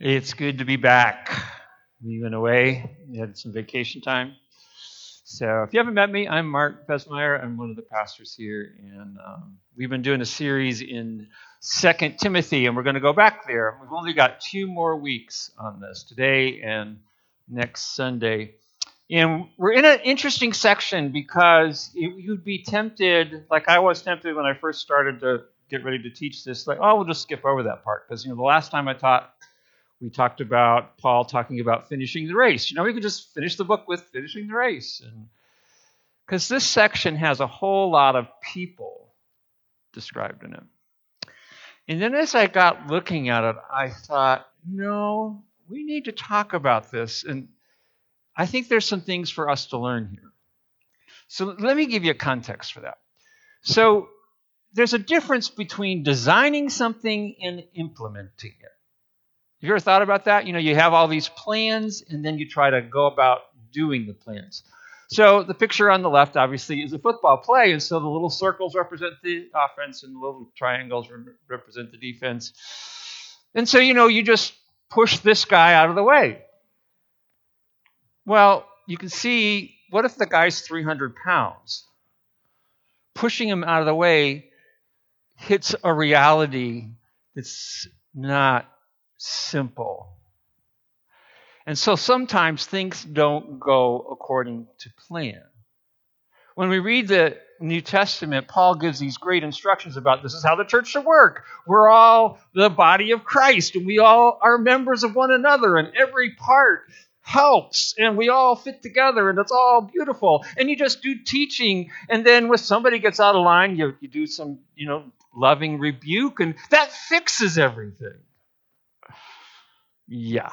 It's good to be back. We went away, we had some vacation time. So, if you haven't met me, I'm Mark Besmeyer. I'm one of the pastors here, and um, we've been doing a series in Second Timothy, and we're going to go back there. We've only got two more weeks on this, today and next Sunday. And we're in an interesting section because you'd be tempted, like I was tempted when I first started to get ready to teach this, like, oh, we'll just skip over that part because you know the last time I taught we talked about Paul talking about finishing the race. You know, we could just finish the book with finishing the race. Because this section has a whole lot of people described in it. And then as I got looking at it, I thought, no, we need to talk about this. And I think there's some things for us to learn here. So let me give you a context for that. So there's a difference between designing something and implementing it. Have you ever thought about that? You know, you have all these plans and then you try to go about doing the plans. So the picture on the left obviously is a football play, and so the little circles represent the offense and the little triangles represent the defense. And so, you know, you just push this guy out of the way. Well, you can see what if the guy's 300 pounds? Pushing him out of the way hits a reality that's not simple. And so sometimes things don't go according to plan. When we read the New Testament, Paul gives these great instructions about this is how the church should work. We're all the body of Christ, and we all are members of one another, and every part helps, and we all fit together, and it's all beautiful. And you just do teaching, and then when somebody gets out of line, you, you do some, you know, loving rebuke, and that fixes everything. Yeah.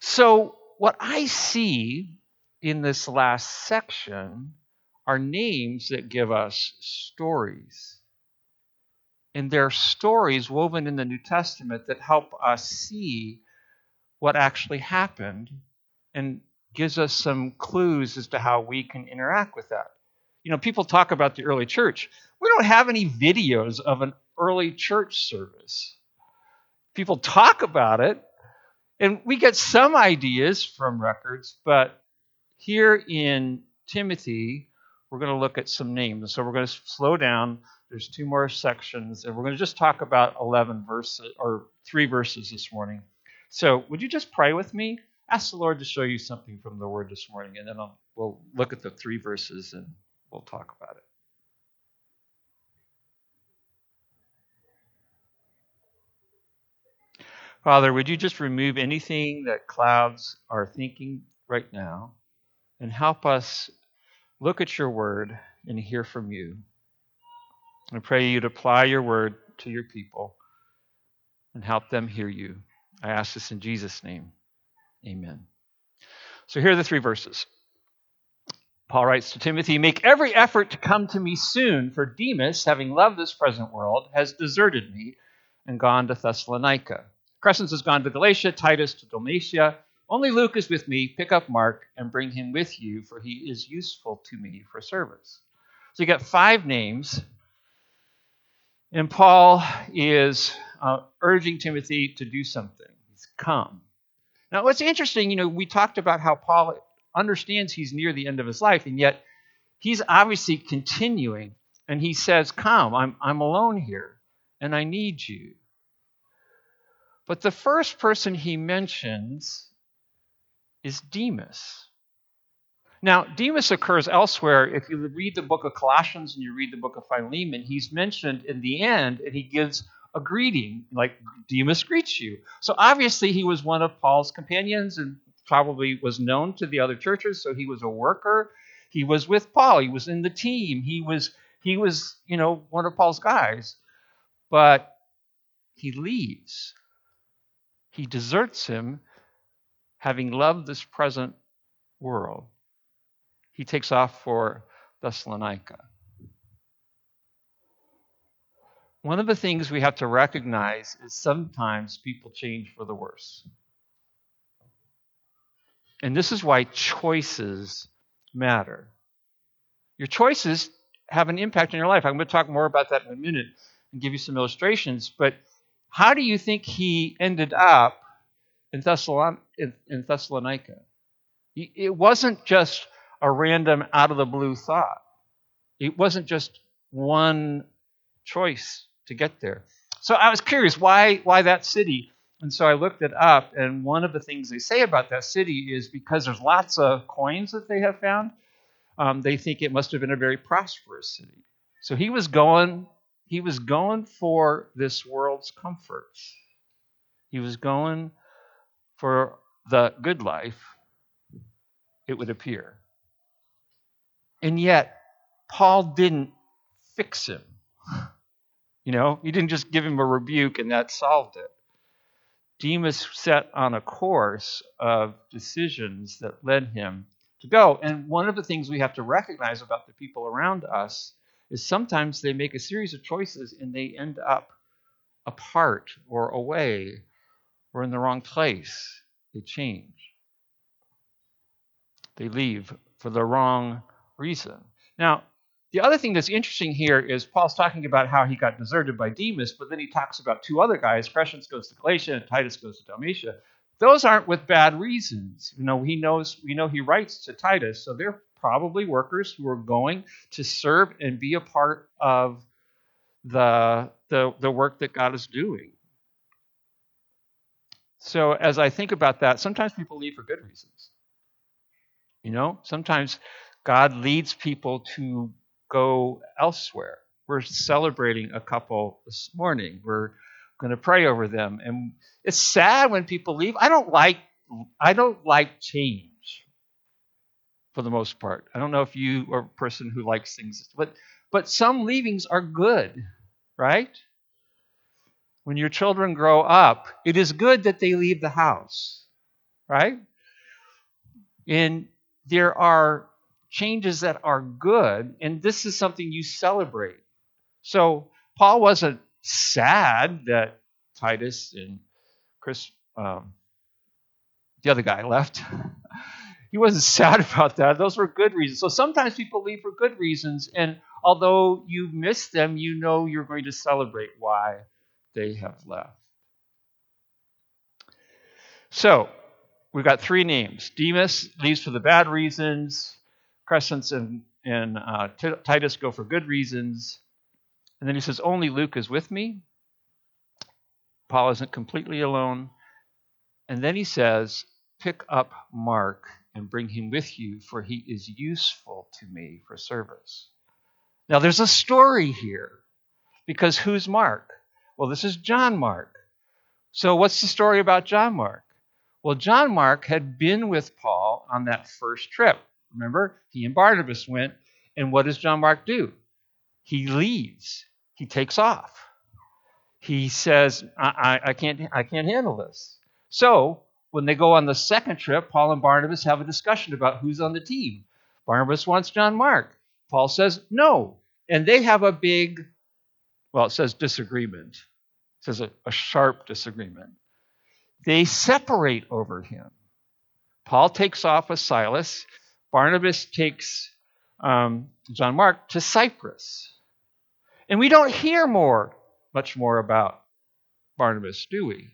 So, what I see in this last section are names that give us stories. And they're stories woven in the New Testament that help us see what actually happened and gives us some clues as to how we can interact with that. You know, people talk about the early church. We don't have any videos of an early church service people talk about it, and we get some ideas from records, but here in Timothy, we're going to look at some names. So we're going to slow down. There's two more sections, and we're going to just talk about 11 verses or three verses this morning. So would you just pray with me? Ask the Lord to show you something from the Word this morning, and then I'll, we'll look at the three verses and we'll talk about it. Father, would you just remove anything that clouds our thinking right now and help us look at your word and hear from you? I pray you'd apply your word to your people and help them hear you. I ask this in Jesus' name. Amen. So here are the three verses. Paul writes to Timothy Make every effort to come to me soon, for Demas, having loved this present world, has deserted me and gone to Thessalonica. Crescens has gone to Galatia, Titus to Dalmatia. Only Luke is with me. Pick up Mark and bring him with you, for he is useful to me for service. So you got five names, and Paul is uh, urging Timothy to do something. He's come. Now, what's interesting, you know, we talked about how Paul understands he's near the end of his life, and yet he's obviously continuing, and he says, Come, I'm, I'm alone here, and I need you. But the first person he mentions is Demas. Now, Demas occurs elsewhere. If you read the book of Colossians and you read the book of Philemon, he's mentioned in the end and he gives a greeting, like Demas greets you. So obviously, he was one of Paul's companions and probably was known to the other churches, so he was a worker. He was with Paul, he was in the team, he was, he was you know, one of Paul's guys. But he leaves he deserts him, having loved this present world. He takes off for Thessalonica. One of the things we have to recognize is sometimes people change for the worse. And this is why choices matter. Your choices have an impact on your life. I'm going to talk more about that in a minute and give you some illustrations, but how do you think he ended up in, Thessalon- in Thessalonica? It wasn't just a random out of the blue thought. It wasn't just one choice to get there. So I was curious why why that city? And so I looked it up, and one of the things they say about that city is because there's lots of coins that they have found, um, they think it must have been a very prosperous city. So he was going, he was going for this world's comforts. He was going for the good life, it would appear. And yet, Paul didn't fix him. You know, he didn't just give him a rebuke and that solved it. Demas set on a course of decisions that led him to go. And one of the things we have to recognize about the people around us is sometimes they make a series of choices and they end up apart or away or in the wrong place. They change. They leave for the wrong reason. Now, the other thing that's interesting here is Paul's talking about how he got deserted by Demas, but then he talks about two other guys. Crescens goes to Galatia and Titus goes to Dalmatia. Those aren't with bad reasons. You know, he knows we know he writes to Titus, so they're probably workers who are going to serve and be a part of the the, the work that God is doing. So as I think about that, sometimes people leave for good reasons. You know, sometimes God leads people to go elsewhere. We're celebrating a couple this morning. We're going to pray over them, and it's sad when people leave. I don't like I don't like change for the most part. I don't know if you are a person who likes things, but but some leavings are good, right? When your children grow up, it is good that they leave the house, right? And there are changes that are good, and this is something you celebrate. So Paul wasn't sad that Titus and Chris, um, the other guy, left. he wasn't sad about that. Those were good reasons. So sometimes people leave for good reasons, and although you miss them, you know you're going to celebrate why they have left. So we've got three names. Demas leaves for the bad reasons. Crescens and, and uh, Titus go for good reasons. And then he says, Only Luke is with me. Paul isn't completely alone. And then he says, Pick up Mark and bring him with you, for he is useful to me for service. Now, there's a story here, because who's Mark? Well, this is John Mark. So, what's the story about John Mark? Well, John Mark had been with Paul on that first trip. Remember, he and Barnabas went, and what does John Mark do? He leaves. He takes off. He says, I, I, I can't, I can't handle this. So when they go on the second trip, Paul and Barnabas have a discussion about who's on the team. Barnabas wants John Mark. Paul says no. And they have a big, well, it says disagreement. It says a, a sharp disagreement. They separate over him. Paul takes off with Silas. Barnabas takes um, John Mark to Cyprus. And we don't hear more, much more about Barnabas, do we?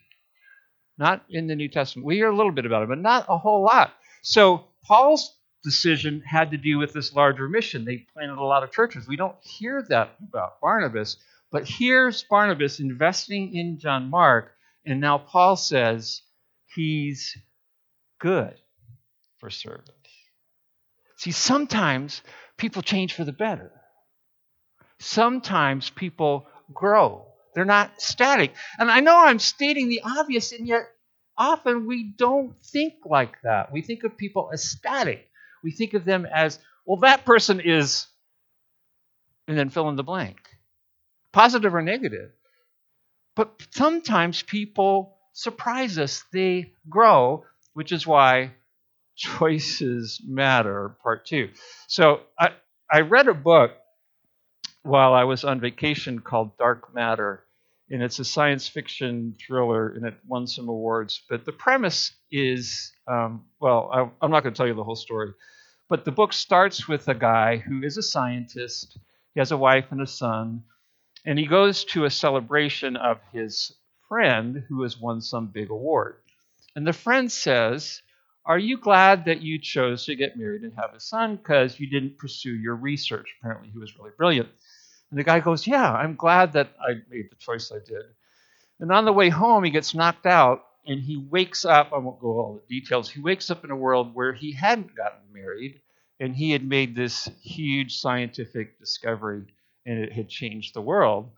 Not in the New Testament. We hear a little bit about it, but not a whole lot. So Paul's decision had to do with this larger mission. They planted a lot of churches. We don't hear that about Barnabas, but here's Barnabas investing in John Mark, and now Paul says he's good for service. See, sometimes people change for the better. Sometimes people grow. They're not static. And I know I'm stating the obvious, and yet often we don't think like that. We think of people as static. We think of them as, well, that person is, and then fill in the blank, positive or negative. But sometimes people surprise us, they grow, which is why Choices Matter, part two. So I, I read a book while I was on vacation called Dark Matter, and it's a science fiction thriller, and it won some awards. But the premise is um, well, I, I'm not going to tell you the whole story, but the book starts with a guy who is a scientist. He has a wife and a son, and he goes to a celebration of his friend who has won some big award. And the friend says, Are you glad that you chose to get married and have a son because you didn't pursue your research? Apparently, he was really brilliant. And the guy goes, Yeah, I'm glad that I made the choice I did. And on the way home, he gets knocked out and he wakes up. I won't go all the details. He wakes up in a world where he hadn't gotten married and he had made this huge scientific discovery and it had changed the world.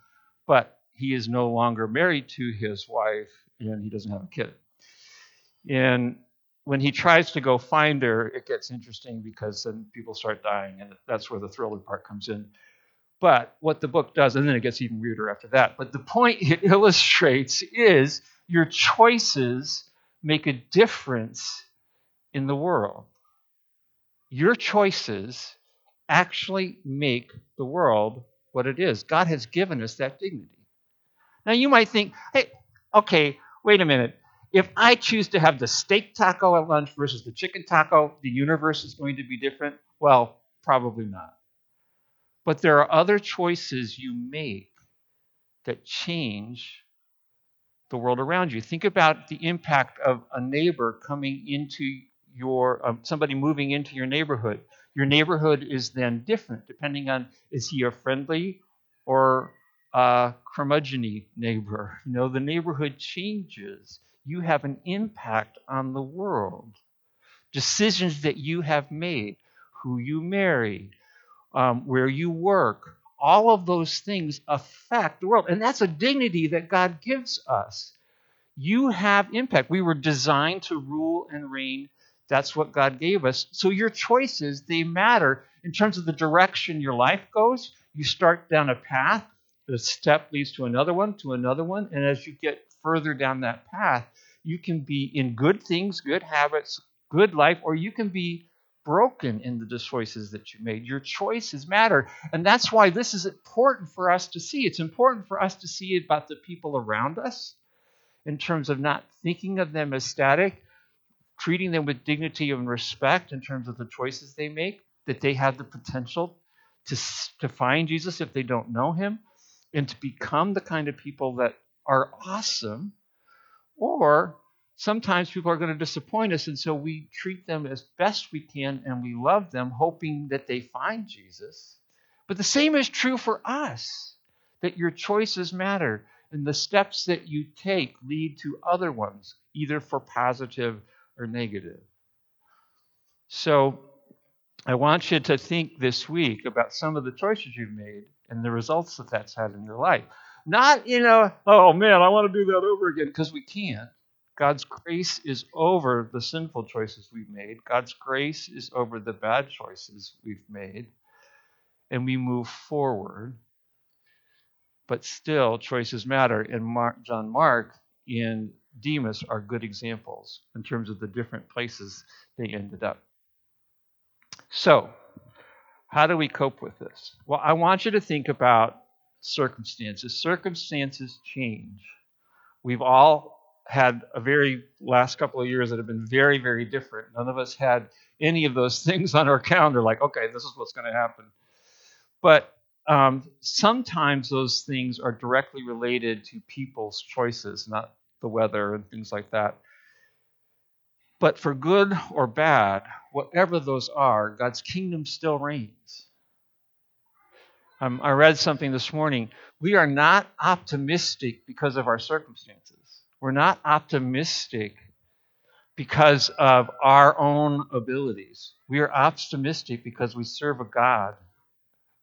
But he is no longer married to his wife and he doesn't have a kid. And when he tries to go find her, it gets interesting because then people start dying, and that's where the thriller part comes in. But what the book does, and then it gets even weirder after that, but the point it illustrates is your choices make a difference in the world. Your choices actually make the world what it is. God has given us that dignity. Now you might think, hey, okay, wait a minute. If I choose to have the steak taco at lunch versus the chicken taco, the universe is going to be different? Well, probably not. But there are other choices you make that change the world around you. Think about the impact of a neighbor coming into your, um, somebody moving into your neighborhood. Your neighborhood is then different depending on is he a friendly or a curmudgeony neighbor? You know, the neighborhood changes you have an impact on the world. Decisions that you have made, who you marry, um, where you work, all of those things affect the world. And that's a dignity that God gives us. You have impact. We were designed to rule and reign. That's what God gave us. So your choices, they matter in terms of the direction your life goes. You start down a path, the step leads to another one, to another one. And as you get further down that path, you can be in good things, good habits, good life, or you can be broken in the choices that you made. Your choices matter. And that's why this is important for us to see. It's important for us to see about the people around us in terms of not thinking of them as static, treating them with dignity and respect in terms of the choices they make, that they have the potential to, to find Jesus if they don't know him, and to become the kind of people that are awesome or sometimes people are going to disappoint us, and so we treat them as best we can and we love them, hoping that they find Jesus. But the same is true for us that your choices matter, and the steps that you take lead to other ones, either for positive or negative. So, I want you to think this week about some of the choices you've made and the results that that's had in your life. Not, you know, oh man, I want to do that over again, because we can't. God's grace is over the sinful choices we've made. God's grace is over the bad choices we've made. And we move forward. But still, choices matter. And Mark, John Mark and Demas are good examples in terms of the different places they ended up. So, how do we cope with this? Well, I want you to think about circumstances. Circumstances change. We've all had a very last couple of years that have been very, very different. None of us had any of those things on our calendar, like, okay, this is what's going to happen. But um, sometimes those things are directly related to people's choices, not the weather and things like that. But for good or bad, whatever those are, God's kingdom still reigns. Um, I read something this morning. We are not optimistic because of our circumstances. We're not optimistic because of our own abilities. We are optimistic because we serve a God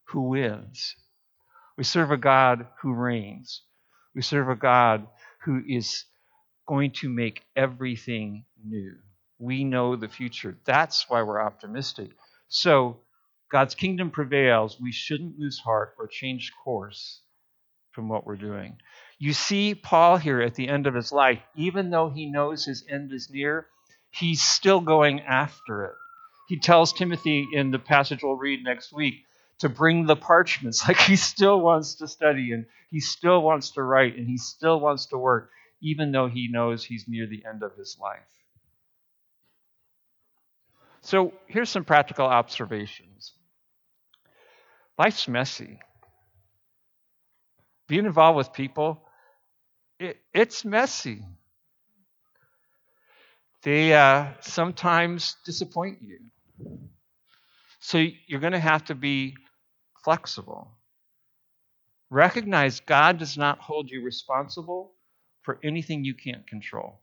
who wins. We serve a God who reigns. We serve a God who is going to make everything new. We know the future. That's why we're optimistic. So God's kingdom prevails, we shouldn't lose heart or change course from what we're doing. You see Paul here at the end of his life, even though he knows his end is near, he's still going after it. He tells Timothy in the passage we'll read next week to bring the parchments. Like he still wants to study and he still wants to write and he still wants to work, even though he knows he's near the end of his life. So here's some practical observations. Life's messy. Being involved with people, it, it's messy. They uh, sometimes disappoint you. So you're going to have to be flexible. Recognize God does not hold you responsible for anything you can't control.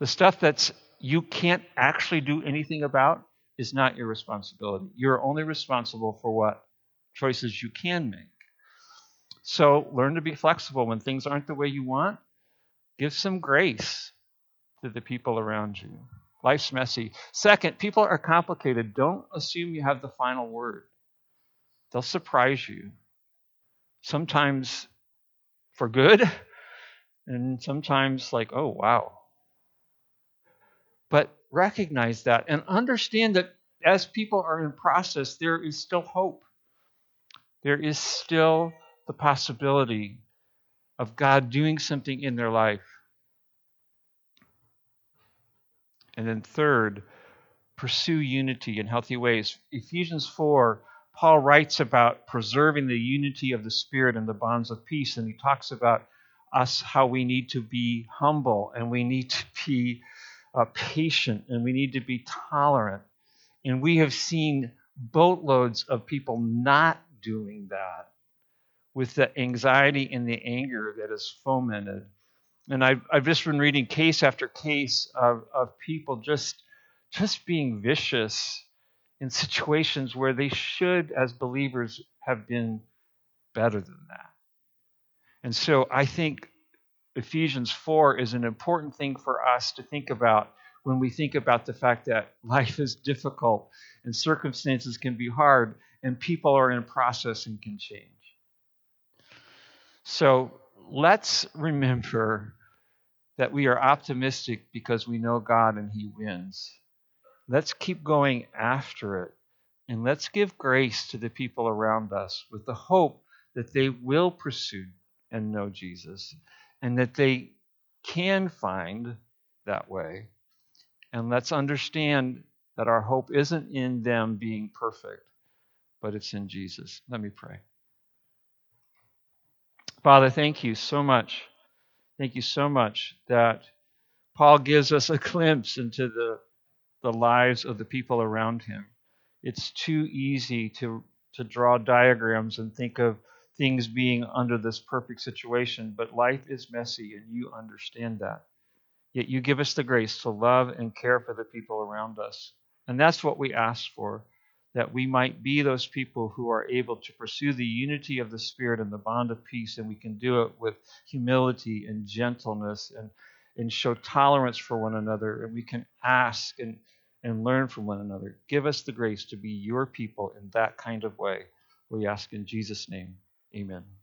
The stuff that's you can't actually do anything about is not your responsibility. You're only responsible for what choices you can make. So learn to be flexible when things aren't the way you want. Give some grace to the people around you. Life's messy. Second, people are complicated. Don't assume you have the final word. They'll surprise you. Sometimes for good, and sometimes like, oh, wow. But recognize that and understand that as people are in process, there is still hope. There is still the possibility of God doing something in their life. And then, third, pursue unity in healthy ways. Ephesians 4, Paul writes about preserving the unity of the Spirit and the bonds of peace, and he talks about us how we need to be humble and we need to be uh, patient and we need to be tolerant. And we have seen boatloads of people not doing that with the anxiety and the anger that is fomented. And I've, I've just been reading case after case of, of people just, just being vicious in situations where they should, as believers, have been better than that. And so I think Ephesians 4 is an important thing for us to think about when we think about the fact that life is difficult and circumstances can be hard and people are in process and can change. So let's remember that we are optimistic because we know God and He wins. Let's keep going after it. And let's give grace to the people around us with the hope that they will pursue and know Jesus and that they can find that way. And let's understand that our hope isn't in them being perfect, but it's in Jesus. Let me pray. Father, thank you so much. Thank you so much that Paul gives us a glimpse into the, the lives of the people around him. It's too easy to, to draw diagrams and think of things being under this perfect situation, but life is messy and you understand that. Yet you give us the grace to love and care for the people around us. And that's what we ask for, that we might be those people who are able to pursue the unity of the Spirit and the bond of peace, and we can do it with humility and gentleness and, and show tolerance for one another, and we can ask and, and learn from one another. Give us the grace to be your people in that kind of way. We ask in Jesus' name. Amen.